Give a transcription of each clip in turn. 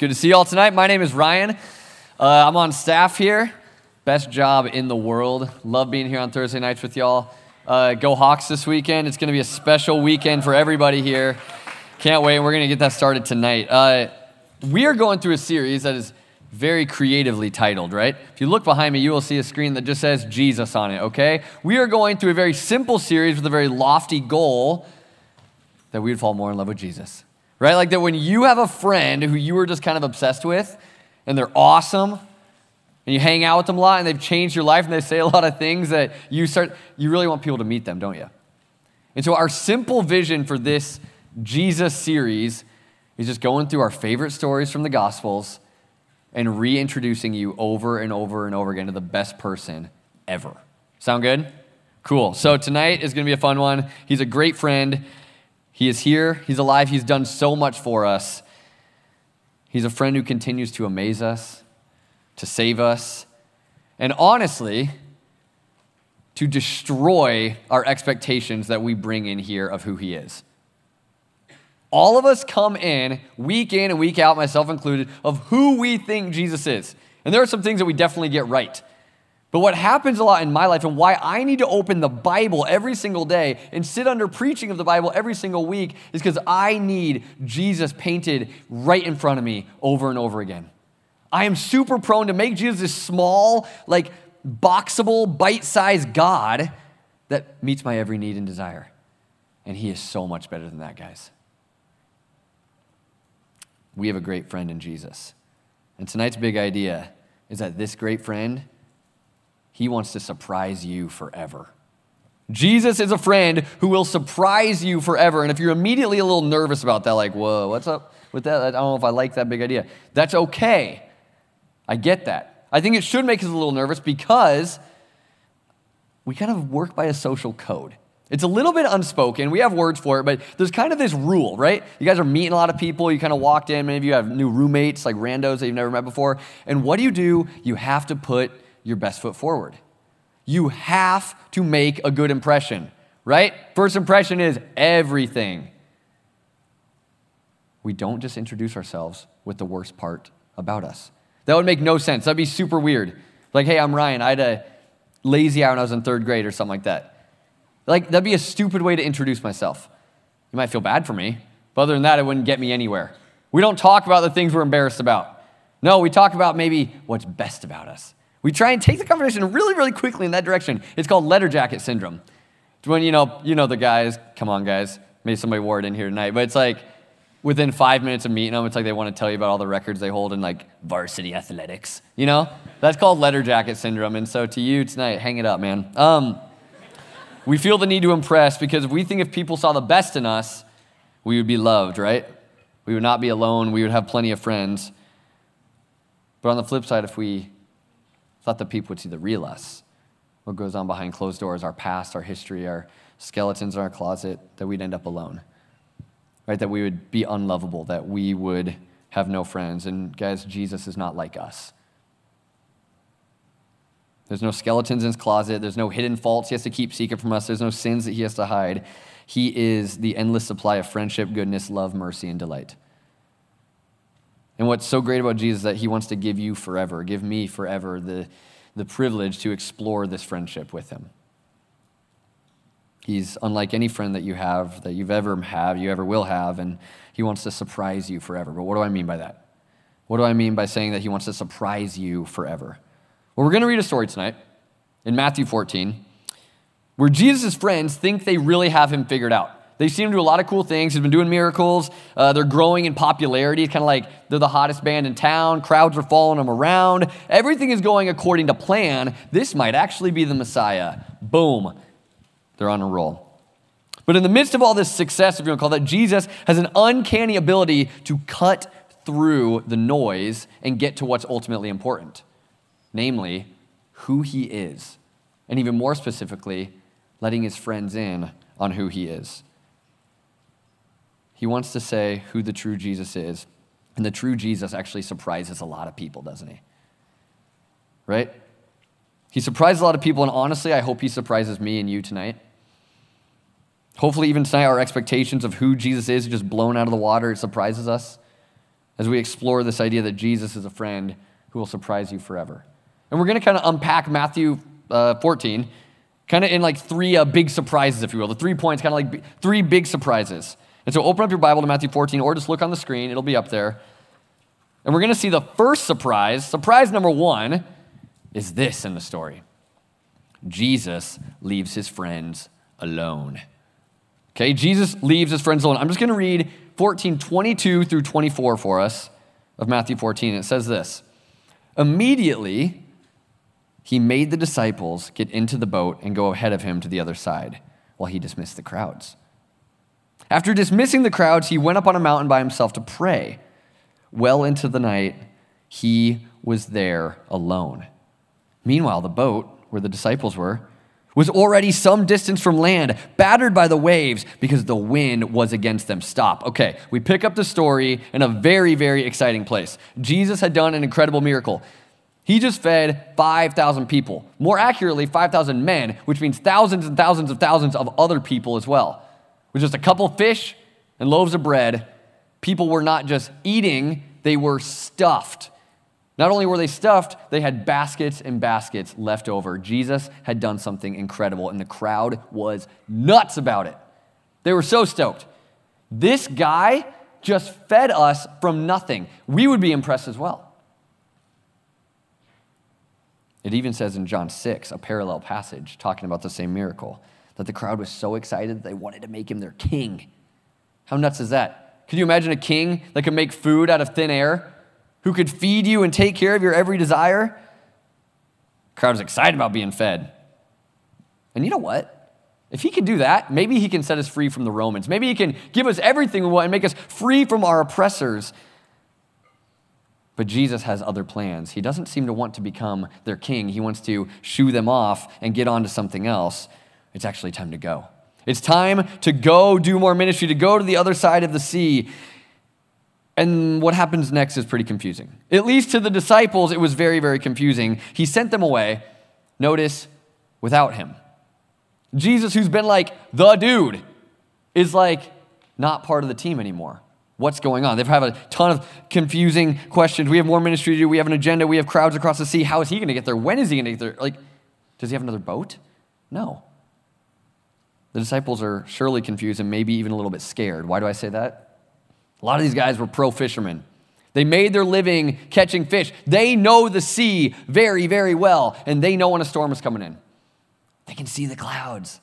good to see you all tonight. My name is Ryan. Uh, I'm on staff here. Best job in the world. Love being here on Thursday nights with y'all. Uh, go Hawks this weekend. It's going to be a special weekend for everybody here. Can't wait. We're going to get that started tonight. Uh, we are going through a series that is very creatively titled, right? If you look behind me, you will see a screen that just says Jesus on it, okay? We are going through a very simple series with a very lofty goal that we would fall more in love with Jesus right? Like that when you have a friend who you were just kind of obsessed with and they're awesome and you hang out with them a lot and they've changed your life and they say a lot of things that you start, you really want people to meet them, don't you? And so our simple vision for this Jesus series is just going through our favorite stories from the Gospels and reintroducing you over and over and over again to the best person ever. Sound good? Cool. So tonight is going to be a fun one. He's a great friend. He is here, He's alive, He's done so much for us. He's a friend who continues to amaze us, to save us, and honestly, to destroy our expectations that we bring in here of who He is. All of us come in week in and week out, myself included, of who we think Jesus is. And there are some things that we definitely get right. But what happens a lot in my life and why I need to open the Bible every single day and sit under preaching of the Bible every single week is because I need Jesus painted right in front of me over and over again. I am super prone to make Jesus this small, like boxable, bite sized God that meets my every need and desire. And He is so much better than that, guys. We have a great friend in Jesus. And tonight's big idea is that this great friend he wants to surprise you forever. Jesus is a friend who will surprise you forever. And if you're immediately a little nervous about that, like, whoa, what's up with that? I don't know if I like that big idea. That's okay. I get that. I think it should make us a little nervous because we kind of work by a social code. It's a little bit unspoken. We have words for it, but there's kind of this rule, right? You guys are meeting a lot of people. You kind of walked in. Many of you have new roommates, like randos that you've never met before. And what do you do? You have to put your best foot forward. You have to make a good impression, right? First impression is everything. We don't just introduce ourselves with the worst part about us. That would make no sense. That'd be super weird. Like, hey, I'm Ryan. I had a lazy hour when I was in third grade or something like that. Like, that'd be a stupid way to introduce myself. You might feel bad for me, but other than that, it wouldn't get me anywhere. We don't talk about the things we're embarrassed about. No, we talk about maybe what's best about us. We try and take the conversation really, really quickly in that direction. It's called letter jacket syndrome. It's when, you know, you know the guys, come on, guys. Maybe somebody wore it in here tonight, but it's like within five minutes of meeting them, it's like they want to tell you about all the records they hold in like varsity athletics. You know? That's called letter jacket syndrome. And so to you tonight, hang it up, man. Um, we feel the need to impress because we think if people saw the best in us, we would be loved, right? We would not be alone. We would have plenty of friends. But on the flip side, if we thought that people would see the real us. What goes on behind closed doors, our past, our history, our skeletons in our closet, that we'd end up alone. Right? That we would be unlovable, that we would have no friends. And guys, Jesus is not like us. There's no skeletons in his closet. There's no hidden faults he has to keep secret from us. There's no sins that he has to hide. He is the endless supply of friendship, goodness, love, mercy, and delight. And what's so great about Jesus is that he wants to give you forever, give me forever the, the privilege to explore this friendship with him. He's unlike any friend that you have, that you've ever had, you ever will have, and he wants to surprise you forever. But what do I mean by that? What do I mean by saying that he wants to surprise you forever? Well, we're going to read a story tonight in Matthew 14 where Jesus' friends think they really have him figured out. They seem to do a lot of cool things. He's been doing miracles. Uh, they're growing in popularity. It's kind of like they're the hottest band in town. Crowds are following them around. Everything is going according to plan. This might actually be the Messiah. Boom. They're on a roll. But in the midst of all this success, if you want to call that, Jesus has an uncanny ability to cut through the noise and get to what's ultimately important, namely, who he is. And even more specifically, letting his friends in on who he is. He wants to say who the true Jesus is. And the true Jesus actually surprises a lot of people, doesn't he? Right? He surprises a lot of people, and honestly, I hope he surprises me and you tonight. Hopefully, even tonight, our expectations of who Jesus is just blown out of the water. It surprises us. as we explore this idea that Jesus is a friend who will surprise you forever. And we're going to kind of unpack Matthew uh, 14, kind of in like three uh, big surprises, if you will. The three points, kind of like b- three big surprises. And so open up your Bible to Matthew 14 or just look on the screen, it'll be up there. And we're going to see the first surprise. Surprise number one is this in the story Jesus leaves his friends alone. Okay, Jesus leaves his friends alone. I'm just going to read 14, 22 through 24 for us of Matthew 14. It says this Immediately, he made the disciples get into the boat and go ahead of him to the other side while he dismissed the crowds. After dismissing the crowds, he went up on a mountain by himself to pray. Well into the night, he was there alone. Meanwhile, the boat where the disciples were was already some distance from land, battered by the waves because the wind was against them. Stop. Okay, we pick up the story in a very, very exciting place. Jesus had done an incredible miracle. He just fed 5,000 people. More accurately, 5,000 men, which means thousands and thousands of thousands of other people as well. With just a couple fish and loaves of bread, people were not just eating, they were stuffed. Not only were they stuffed, they had baskets and baskets left over. Jesus had done something incredible, and the crowd was nuts about it. They were so stoked. This guy just fed us from nothing. We would be impressed as well. It even says in John 6, a parallel passage talking about the same miracle, that the crowd was so excited they wanted to make him their king. How nuts is that? Could you imagine a king that could make food out of thin air? who could feed you and take care of your every desire. The excited about being fed. And you know what? If he can do that, maybe he can set us free from the Romans. Maybe he can give us everything we want and make us free from our oppressors. But Jesus has other plans. He doesn't seem to want to become their king. He wants to shoo them off and get on to something else. It's actually time to go. It's time to go do more ministry, to go to the other side of the sea. And what happens next is pretty confusing. At least to the disciples, it was very, very confusing. He sent them away, notice, without him. Jesus, who's been like the dude, is like not part of the team anymore. What's going on? They've had a ton of confusing questions. We have more ministry to do. We have an agenda. We have crowds across the sea. How is he going to get there? When is he going to get there? Like, does he have another boat? No. The disciples are surely confused and maybe even a little bit scared. Why do I say that? A lot of these guys were pro fishermen. They made their living catching fish. They know the sea very, very well, and they know when a storm is coming in. They can see the clouds.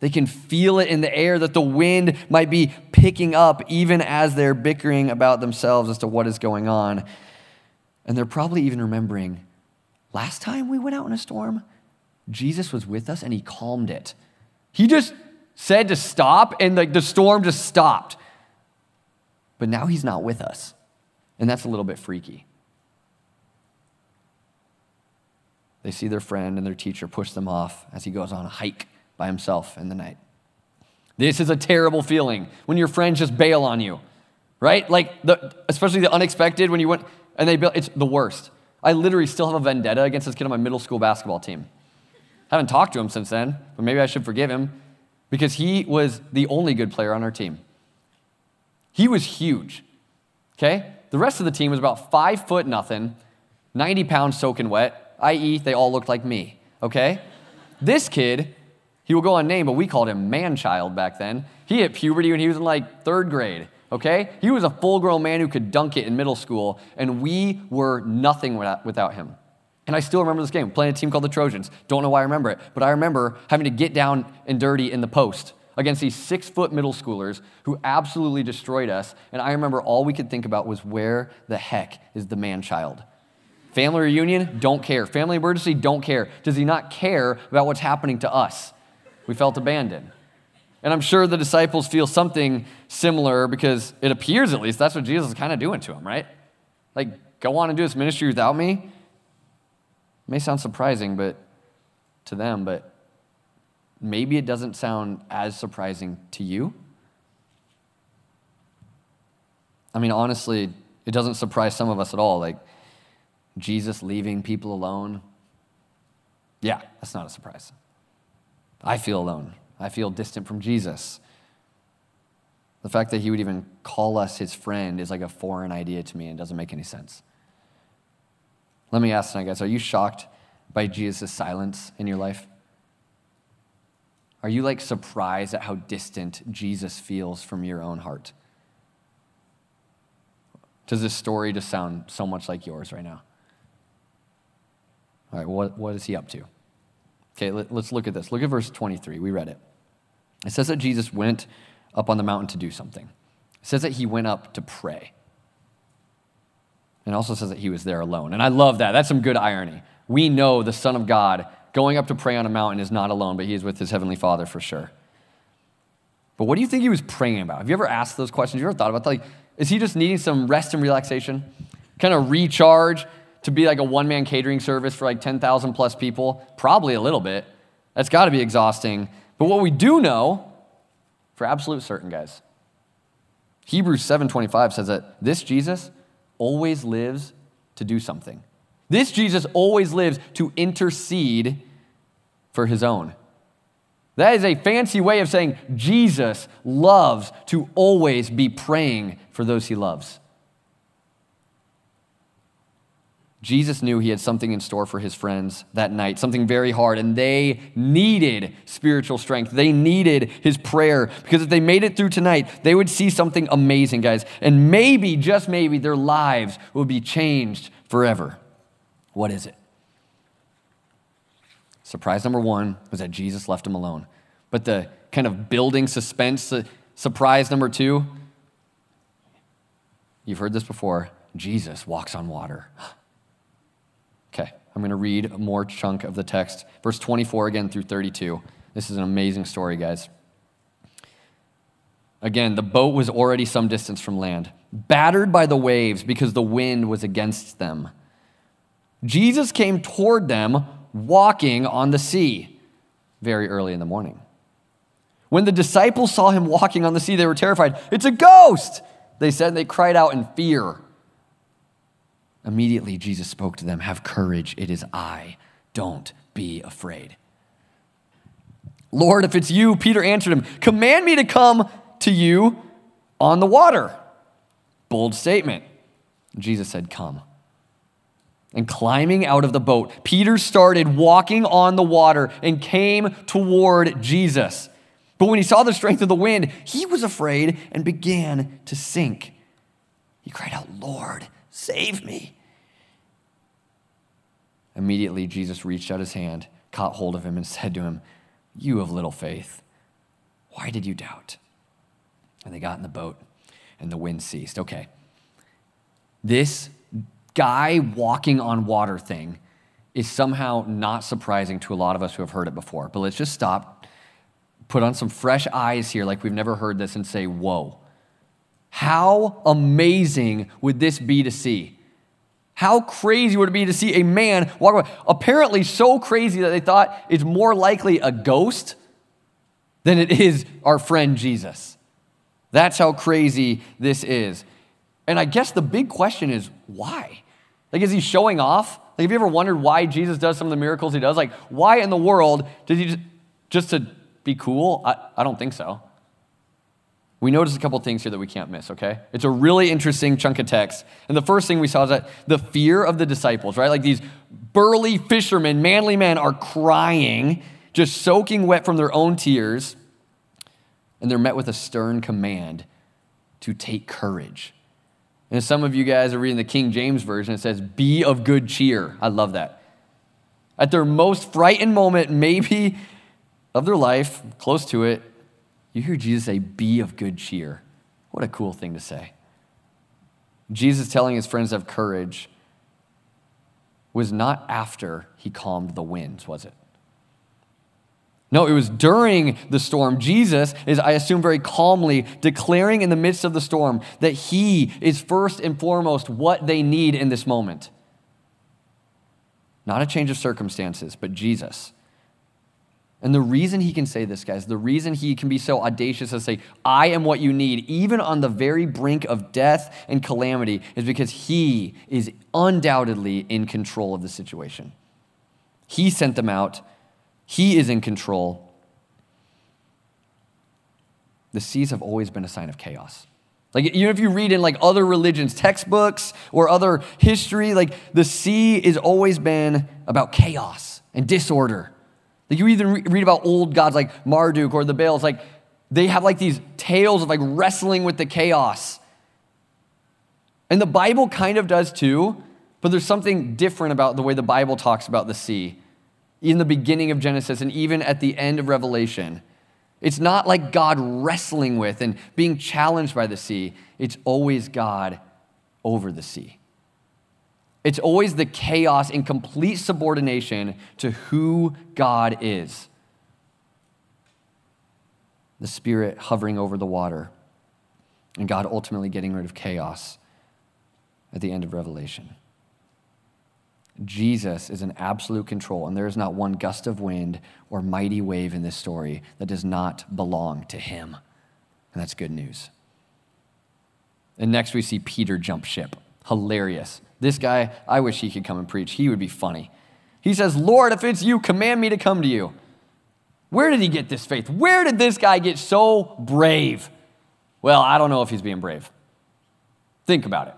They can feel it in the air that the wind might be picking up, even as they're bickering about themselves as to what is going on. And they're probably even remembering last time we went out in a storm, Jesus was with us and he calmed it. He just said to stop, and like the storm just stopped. But now he's not with us. And that's a little bit freaky. They see their friend and their teacher push them off as he goes on a hike by himself in the night. This is a terrible feeling when your friends just bail on you, right? Like, the, especially the unexpected when you went and they bail, it's the worst. I literally still have a vendetta against this kid on my middle school basketball team. I haven't talked to him since then, but maybe I should forgive him because he was the only good player on our team. He was huge. Okay? The rest of the team was about five foot nothing, 90 pounds soaking wet, i.e., they all looked like me. Okay? This kid, he will go unnamed, but we called him man child back then. He hit puberty when he was in like third grade. Okay? He was a full grown man who could dunk it in middle school, and we were nothing without him. And I still remember this game, playing a team called the Trojans. Don't know why I remember it, but I remember having to get down and dirty in the post against these six foot middle schoolers who absolutely destroyed us. And I remember all we could think about was where the heck is the man child? Family reunion, don't care. Family emergency, don't care. Does he not care about what's happening to us? We felt abandoned. And I'm sure the disciples feel something similar because it appears, at least, that's what Jesus is kind of doing to them, right? Like, go on and do this ministry without me? May sound surprising, but to them, but maybe it doesn't sound as surprising to you. I mean, honestly, it doesn't surprise some of us at all. Like Jesus leaving people alone. Yeah, that's not a surprise. I feel alone. I feel distant from Jesus. The fact that he would even call us his friend is like a foreign idea to me and doesn't make any sense. Let me ask tonight, guys, are you shocked by Jesus' silence in your life? Are you like surprised at how distant Jesus feels from your own heart? Does this story just sound so much like yours right now? All right, what, what is he up to? Okay, let, us look at this. Look at verse 23. We read it. It says that Jesus went up on the mountain to do something. It says that he went up to pray. And also says that he was there alone. And I love that. That's some good irony. We know the Son of God going up to pray on a mountain is not alone, but he is with his heavenly Father for sure. But what do you think he was praying about? Have you ever asked those questions? Have you ever thought about that? Like, is he just needing some rest and relaxation? Kind of recharge to be like a one man catering service for like 10,000 plus people? Probably a little bit. That's got to be exhausting. But what we do know, for absolute certain, guys, Hebrews 7:25 says that this Jesus always lives to do something. This Jesus always lives to intercede for his own. That is a fancy way of saying Jesus loves to always be praying for those he loves. Jesus knew he had something in store for his friends that night, something very hard, and they needed spiritual strength. They needed his prayer because if they made it through tonight, they would see something amazing, guys. And maybe, just maybe, their lives would be changed forever. What is it? Surprise number one was that Jesus left him alone. But the kind of building suspense, uh, surprise number two, you've heard this before Jesus walks on water. I'm going to read a more chunk of the text. Verse 24 again through 32. This is an amazing story, guys. Again, the boat was already some distance from land, battered by the waves because the wind was against them. Jesus came toward them walking on the sea very early in the morning. When the disciples saw him walking on the sea, they were terrified. It's a ghost, they said, and they cried out in fear. Immediately, Jesus spoke to them Have courage, it is I. Don't be afraid. Lord, if it's you, Peter answered him, Command me to come to you on the water. Bold statement. Jesus said, Come. And climbing out of the boat, Peter started walking on the water and came toward Jesus. But when he saw the strength of the wind, he was afraid and began to sink. He cried out, Lord, save me. Immediately, Jesus reached out his hand, caught hold of him, and said to him, You have little faith. Why did you doubt? And they got in the boat, and the wind ceased. Okay. This guy walking on water thing is somehow not surprising to a lot of us who have heard it before. But let's just stop, put on some fresh eyes here, like we've never heard this, and say, Whoa. How amazing would this be to see? How crazy would it be to see a man walk away? Apparently, so crazy that they thought it's more likely a ghost than it is our friend Jesus. That's how crazy this is. And I guess the big question is why? Like, is he showing off? Like, have you ever wondered why Jesus does some of the miracles he does? Like, why in the world did he just, just to be cool? I, I don't think so we notice a couple things here that we can't miss, okay? It's a really interesting chunk of text. And the first thing we saw is that the fear of the disciples, right? Like these burly fishermen, manly men, are crying, just soaking wet from their own tears. And they're met with a stern command to take courage. And some of you guys are reading the King James Version, it says, Be of good cheer. I love that. At their most frightened moment, maybe of their life, close to it, you hear Jesus say, Be of good cheer. What a cool thing to say. Jesus telling his friends to have courage was not after he calmed the winds, was it? No, it was during the storm. Jesus is, I assume, very calmly declaring in the midst of the storm that he is first and foremost what they need in this moment. Not a change of circumstances, but Jesus. And the reason he can say this, guys, the reason he can be so audacious to say, I am what you need, even on the very brink of death and calamity, is because he is undoubtedly in control of the situation. He sent them out, he is in control. the seas have always been a sign of chaos. Like even if you read in like other religions, textbooks or other history, like the sea has always been about chaos and disorder. Like you even read about old gods like Marduk or the Baals, like they have like these tales of like wrestling with the chaos. And the Bible kind of does too, but there's something different about the way the Bible talks about the sea in the beginning of Genesis and even at the end of Revelation. It's not like God wrestling with and being challenged by the sea. It's always God over the sea. It's always the chaos in complete subordination to who God is. The Spirit hovering over the water, and God ultimately getting rid of chaos at the end of Revelation. Jesus is in absolute control, and there is not one gust of wind or mighty wave in this story that does not belong to him. And that's good news. And next we see Peter jump ship. Hilarious. This guy, I wish he could come and preach. He would be funny. He says, Lord, if it's you, command me to come to you. Where did he get this faith? Where did this guy get so brave? Well, I don't know if he's being brave. Think about it.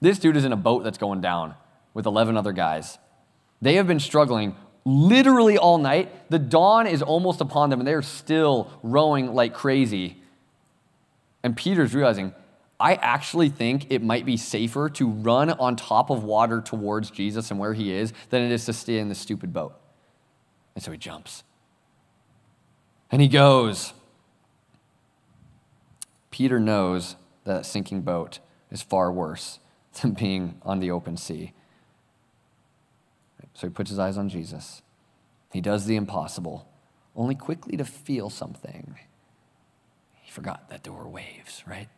This dude is in a boat that's going down with 11 other guys. They have been struggling literally all night. The dawn is almost upon them, and they're still rowing like crazy. And Peter's realizing, I actually think it might be safer to run on top of water towards Jesus and where he is than it is to stay in this stupid boat. And so he jumps. And he goes. Peter knows that sinking boat is far worse than being on the open sea. So he puts his eyes on Jesus. He does the impossible, only quickly to feel something. He forgot that there were waves, right?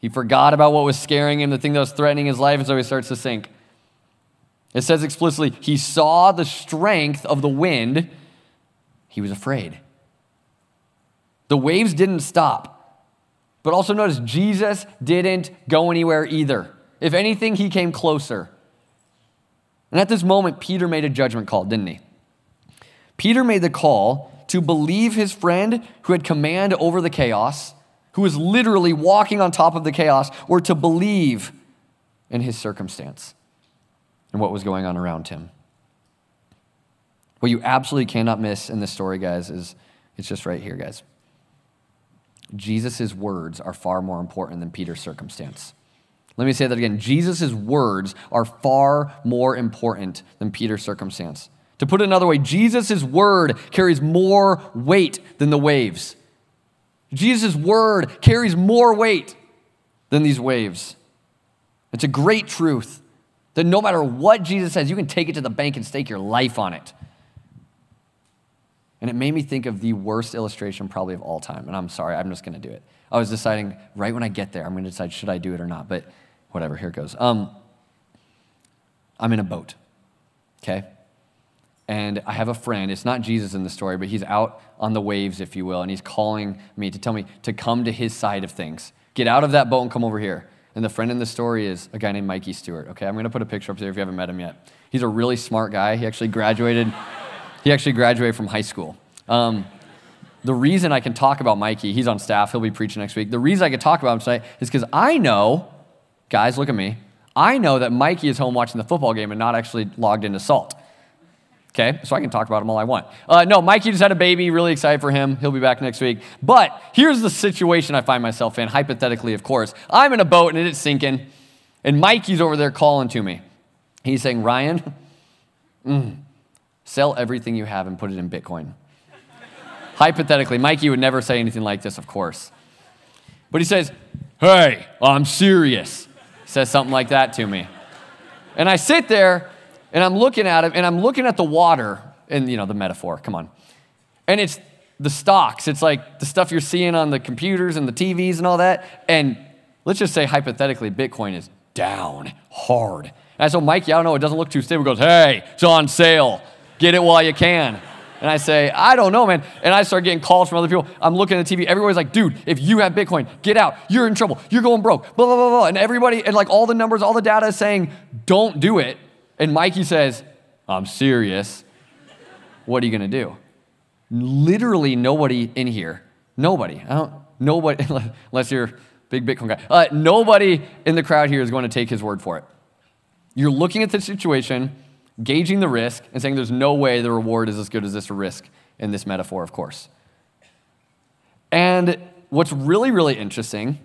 He forgot about what was scaring him, the thing that was threatening his life, and so he starts to sink. It says explicitly, he saw the strength of the wind. He was afraid. The waves didn't stop. But also notice, Jesus didn't go anywhere either. If anything, he came closer. And at this moment, Peter made a judgment call, didn't he? Peter made the call to believe his friend who had command over the chaos, who was literally walking on top of the chaos, or to believe in his circumstance and what was going on around him. What you absolutely cannot miss in this story, guys, is it's just right here, guys. Jesus' words are far more important than Peter's circumstance. Let me say that again. Jesus' words are far more important than Peter's circumstance. To put it another way, Jesus' word carries more weight than the waves. Jesus' word carries more weight than these waves. It's a great truth that no matter what Jesus says, you can take it to the bank and stake your life on it. And it made me think of the worst illustration probably of all time. And I'm sorry, I'm just going to do it. I was deciding right when I get there, I'm going to decide should I do it or not. But whatever, here it goes. Um, I'm in a boat, okay? And I have a friend. It's not Jesus in the story, but he's out on the waves, if you will, and he's calling me to tell me to come to his side of things. Get out of that boat and come over here. And the friend in the story is a guy named Mikey Stewart. Okay, I'm to put a picture up there if you haven't met him yet. He's a really smart guy. He actually graduated. he actually graduated from high school. Um, the reason I can talk about Mikey, he's on staff. He'll be preaching next week. The reason I can talk about him tonight is because I know Guys, look at me. I know that Mikey is home watching the football game and not actually logged into Salt. Okay, so I can talk about him all I want. Uh, no, Mikey just had a baby, really excited for him. He'll be back next week. But here's the situation I find myself in, hypothetically, of course. I'm in a boat and it's sinking, and Mikey's over there calling to me. He's saying, Ryan, mm, sell everything you have and put it in Bitcoin. hypothetically, Mikey would never say anything like this, of course. But he says, Hey, I'm serious says something like that to me. And I sit there and I'm looking at it, and I'm looking at the water and, you know, the metaphor, come on. And it's the stocks. It's like the stuff you're seeing on the computers and the TVs and all that. And let's just say hypothetically, Bitcoin is down hard. And so Mikey, I don't know, it doesn't look too stable, goes, hey, it's on sale. Get it while you can. And I say, I don't know, man. And I start getting calls from other people. I'm looking at the TV. Everybody's like, dude, if you have Bitcoin, get out. You're in trouble. You're going broke. Blah, blah, blah, blah. And everybody, and like all the numbers, all the data is saying, don't do it. And Mikey says, I'm serious. What are you going to do? Literally nobody in here, nobody, I don't, Nobody, unless you're big Bitcoin guy, uh, nobody in the crowd here is going to take his word for it. You're looking at the situation, gauging the risk, and saying there's no way the reward is as good as this risk in this metaphor, of course. And what's really, really interesting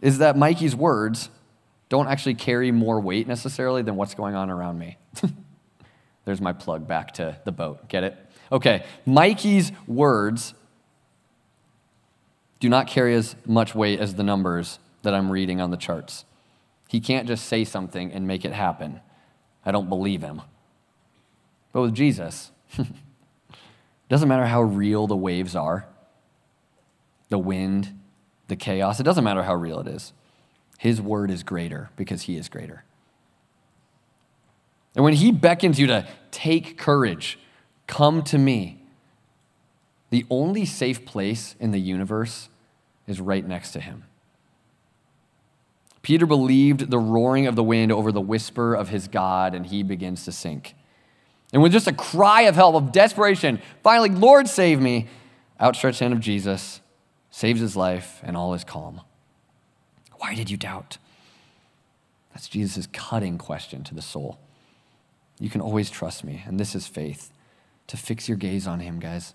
is that Mikey's words don't actually carry more weight necessarily than what's going on around me. There's my plug back to the boat. Get it? Okay, Mikey's words do not carry as much weight as the numbers that I'm reading on the charts. He can't just say something and make it happen. I don't believe him. But with Jesus, doesn't matter how real the waves are, the wind, the chaos, it doesn't matter how real it is. His word is greater because he is greater. And when he beckons you to take courage, come to me, the only safe place in the universe is right next to him. Peter believed the roaring of the wind over the whisper of his God, and he begins to sink. And with just a cry of help, of desperation, finally, Lord, save me, outstretched hand of Jesus saves his life, and all is calm. Why did you doubt? That's Jesus' cutting question to the soul. You can always trust me, and this is faith. To fix your gaze on him, guys.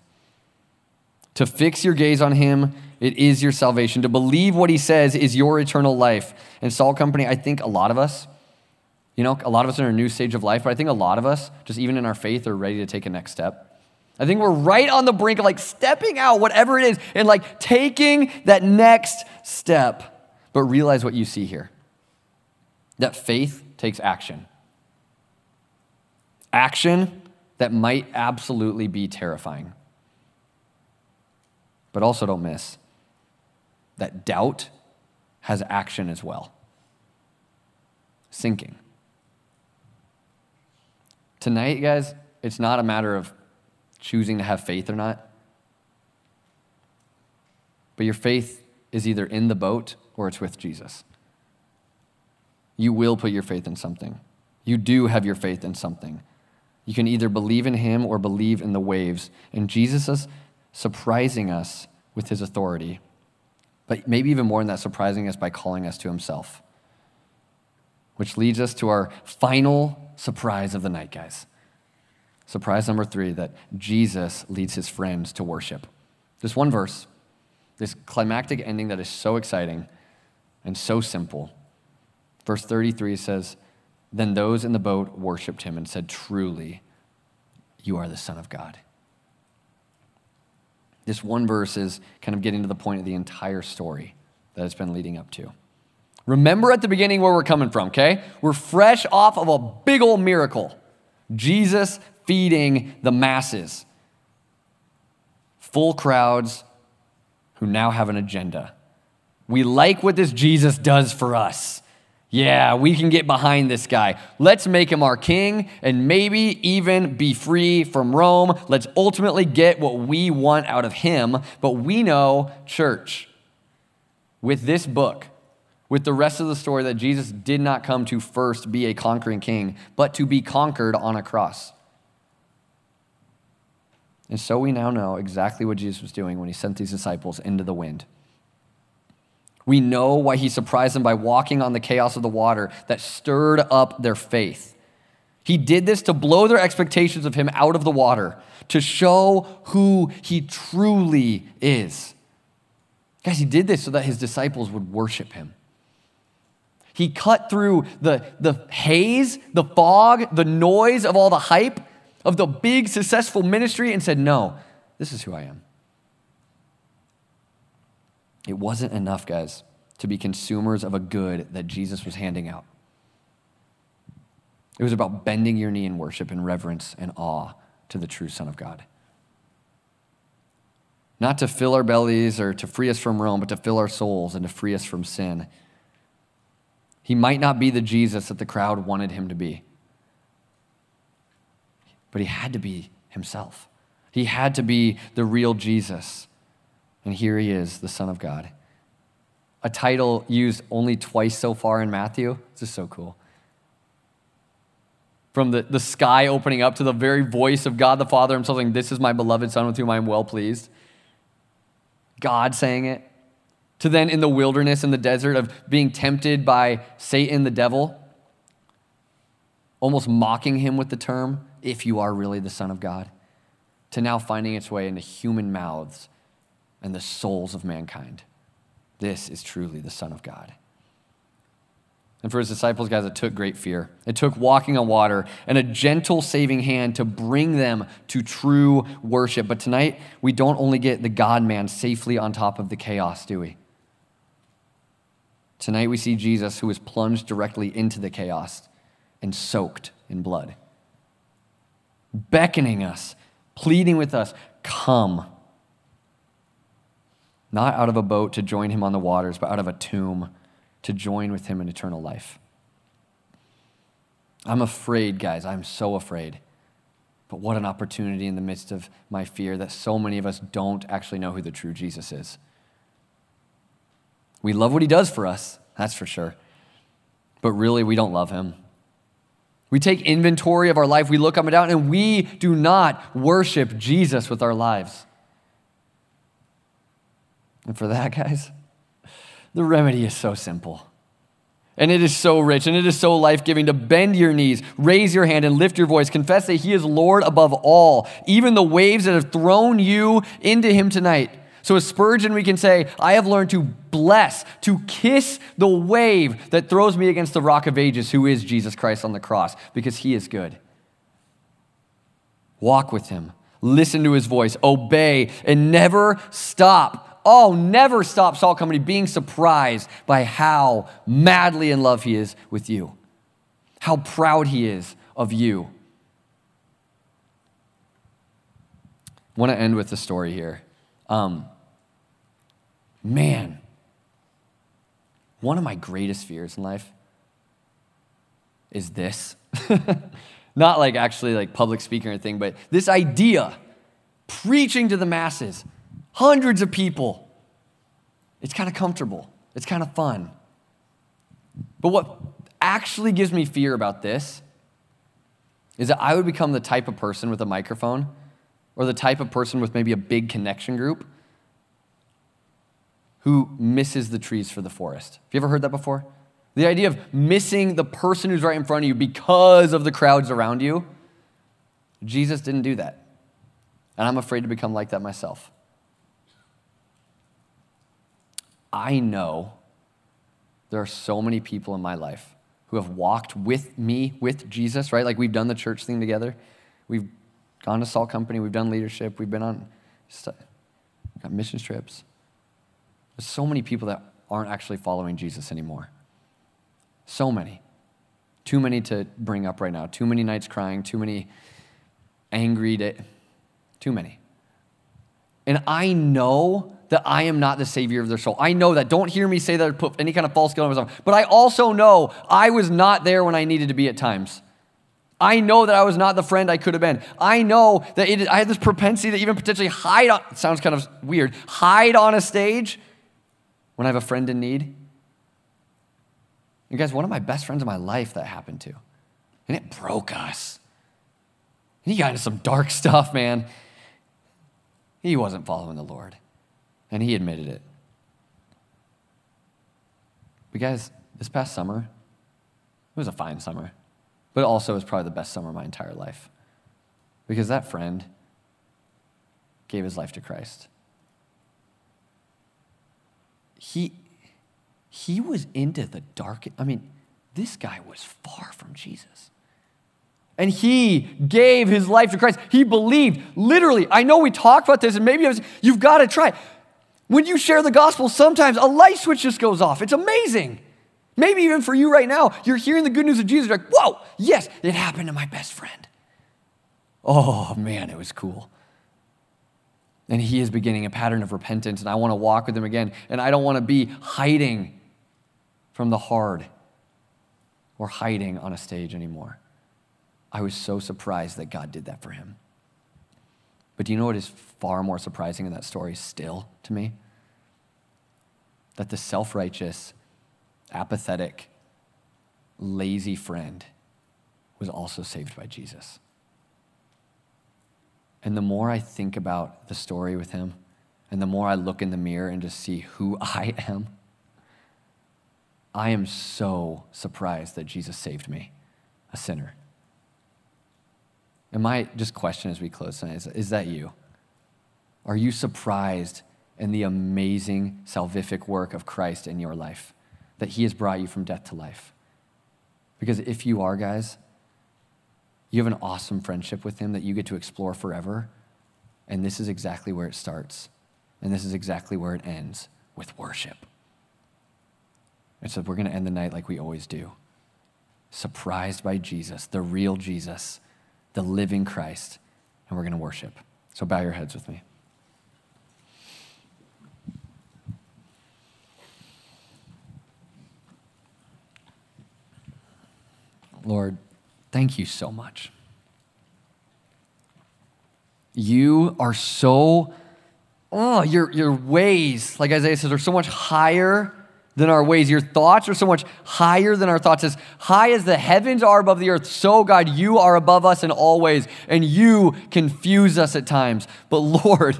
To fix your gaze on him, it is your salvation. To believe what he says is your eternal life. And Salt Company, I think a lot of us, you know, a lot of us are in a new stage of life, but I think a lot of us, just even in our faith, are ready to take a next step. I think we're right on the brink of like stepping out, whatever it is, and like taking that next step. But realize what you see here that faith takes action. Action that might absolutely be terrifying. But also don't miss that doubt has action as well. Sinking. Tonight, guys, it's not a matter of choosing to have faith or not. But your faith is either in the boat or it's with Jesus. You will put your faith in something. You do have your faith in something. You can either believe in him or believe in the waves. And Jesus is surprising us with his authority, but maybe even more than that, surprising us by calling us to himself. Which leads us to our final surprise of the night, guys. Surprise number three that Jesus leads his friends to worship. This one verse, this climactic ending that is so exciting and so simple. Verse 33 says, Then those in the boat worshiped him and said, Truly, you are the Son of God. This one verse is kind of getting to the point of the entire story that it's been leading up to. Remember at the beginning where we're coming from, okay? We're fresh off of a big old miracle. Jesus feeding the masses. Full crowds who now have an agenda. We like what this Jesus does for us. Yeah, we can get behind this guy. Let's make him our king and maybe even be free from Rome. Let's ultimately get what we want out of him. But we know, church, with this book, with the rest of the story, that Jesus did not come to first be a conquering king, but to be conquered on a cross. And so we now know exactly what Jesus was doing when he sent these disciples into the wind. We know why he surprised them by walking on the chaos of the water that stirred up their faith. He did this to blow their expectations of him out of the water, to show who he truly is. Guys, he did this so that his disciples would worship him. He cut through the, the haze, the fog, the noise of all the hype, of the big successful ministry and said, No, this is who I am. It wasn't enough, guys, to be consumers of a good that Jesus was handing out. It was about bending your knee in worship and reverence and awe to the true Son of God. Not to fill our bellies or to free us from Rome, but to fill our souls and to free us from sin. He might not be the Jesus that the crowd wanted him to be but he had to be himself. He had to be the real Jesus. And here he is, the Son of God. A title used only twice so far in Matthew. This is so cool. From the, the sky opening up to the very voice of God the Father himself saying, This is my beloved Son with whom I am well pleased. God saying it, to then in the wilderness, in the desert, of being tempted by Satan, the devil, almost mocking him with the term, if you are really the Son of God, to now finding its way into human mouths and the souls of mankind. This is truly the Son of God. And for his disciples, guys, it took great fear. It took walking on water and a gentle saving hand to bring them to true worship. But tonight, we don't only get the God man safely on top of the chaos, do we? Tonight, we see Jesus who is plunged directly into the chaos and soaked in blood, beckoning us, pleading with us, come. Not out of a boat to join him on the waters, but out of a tomb to join with him in eternal life. I'm afraid, guys. I'm so afraid. But what an opportunity in the midst of my fear that so many of us don't actually know who the true Jesus is. We love what he does for us, that's for sure. But really, we don't love him. We take inventory of our life, we look up and down, and we do not worship Jesus with our lives. And for that, guys, the remedy is so simple. And it is so rich and it is so life giving to bend your knees, raise your hand, and lift your voice. Confess that He is Lord above all, even the waves that have thrown you into Him tonight. So, as Spurgeon, we can say, I have learned to bless, to kiss the wave that throws me against the rock of ages, who is Jesus Christ on the cross, because He is good. Walk with Him, listen to His voice, obey, and never stop oh, never stop Salt Company being surprised by how madly in love he is with you, how proud he is of you. I want to end with the story here. Um, man, one of my greatest fears in life is this. Not like actually like public speaking or anything, but this idea, preaching to the masses, hundreds of people. It's kind of comfortable, it's kind of fun. But what actually gives me fear about this is that I would become the type of person with a microphone or the type of person with maybe a big connection group who misses the trees for the forest. Have you ever heard that before? The idea of missing the person who's right in front of you because of the crowds around you. Jesus didn't do that. And I'm afraid to become like that myself. I know there are so many people in my life who have walked with me, with Jesus, right? Like we've done the church thing together. We've gone to Salt Company, we've done leadership, we've been on got mission trips. There's so many people that aren't actually following Jesus anymore. So many. Too many to bring up right now. Too many nights crying, too many angry days. Too many. And I know that I am not the savior of their soul. I know that. Don't hear me say that or put any kind of false guilt on myself. But I also know I was not there when I needed to be at times. I know that I was not the friend I could have been. I know that it, I had this propensity to even potentially hide on, sounds kind of weird, hide on a stage when I have a friend in need. You guys, one of my best friends in my life that happened to. And it broke us. And he got into some dark stuff, man. He wasn't following the Lord. And he admitted it. But guys, this past summer, it was a fine summer, but also it was probably the best summer of my entire life. Because that friend gave his life to Christ. He, he was into the dark. I mean, this guy was far from Jesus. And he gave his life to Christ. He believed, literally. I know we talk about this, and maybe was, you've got to try. When you share the gospel, sometimes a light switch just goes off. It's amazing. Maybe even for you right now, you're hearing the good news of Jesus, you're like, whoa, yes, it happened to my best friend. Oh man, it was cool. And he is beginning a pattern of repentance, and I want to walk with him again. And I don't want to be hiding from the hard or hiding on a stage anymore. I was so surprised that God did that for him. But do you know what is far more surprising in that story still to me? That the self righteous, apathetic, lazy friend was also saved by Jesus. And the more I think about the story with him, and the more I look in the mirror and just see who I am, I am so surprised that Jesus saved me, a sinner. And my just question as we close tonight is, is that you? Are you surprised in the amazing salvific work of Christ in your life? That he has brought you from death to life? Because if you are, guys, you have an awesome friendship with him that you get to explore forever. And this is exactly where it starts. And this is exactly where it ends with worship. And so we're going to end the night like we always do surprised by Jesus, the real Jesus, the living Christ, and we're going to worship. So bow your heads with me. Lord, thank you so much. You are so, oh, your, your ways, like Isaiah says, are so much higher than our ways. Your thoughts are so much higher than our thoughts. As high as the heavens are above the earth, so, God, you are above us in all ways, and you confuse us at times. But, Lord,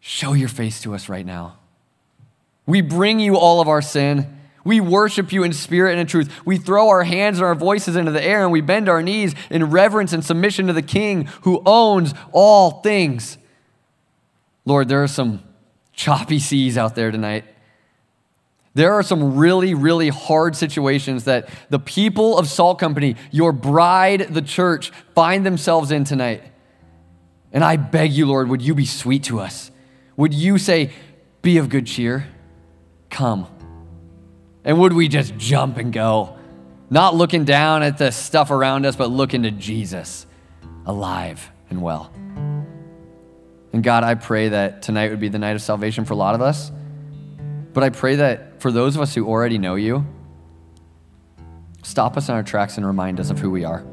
show your face to us right now. We bring you all of our sin. We worship you in spirit and in truth. We throw our hands and our voices into the air and we bend our knees in reverence and submission to the King who owns all things. Lord, there are some choppy seas out there tonight. There are some really, really hard situations that the people of Salt Company, your bride, the church, find themselves in tonight. And I beg you, Lord, would you be sweet to us? Would you say, Be of good cheer? Come. And would we just jump and go? Not looking down at the stuff around us, but looking to Jesus, alive and well. And God, I pray that tonight would be the night of salvation for a lot of us. But I pray that for those of us who already know you, stop us in our tracks and remind us of who we are.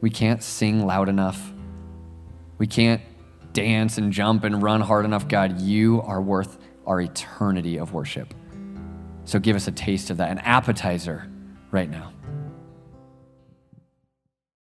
We can't sing loud enough. We can't dance and jump and run hard enough. God, you are worth our eternity of worship. So give us a taste of that, an appetizer right now.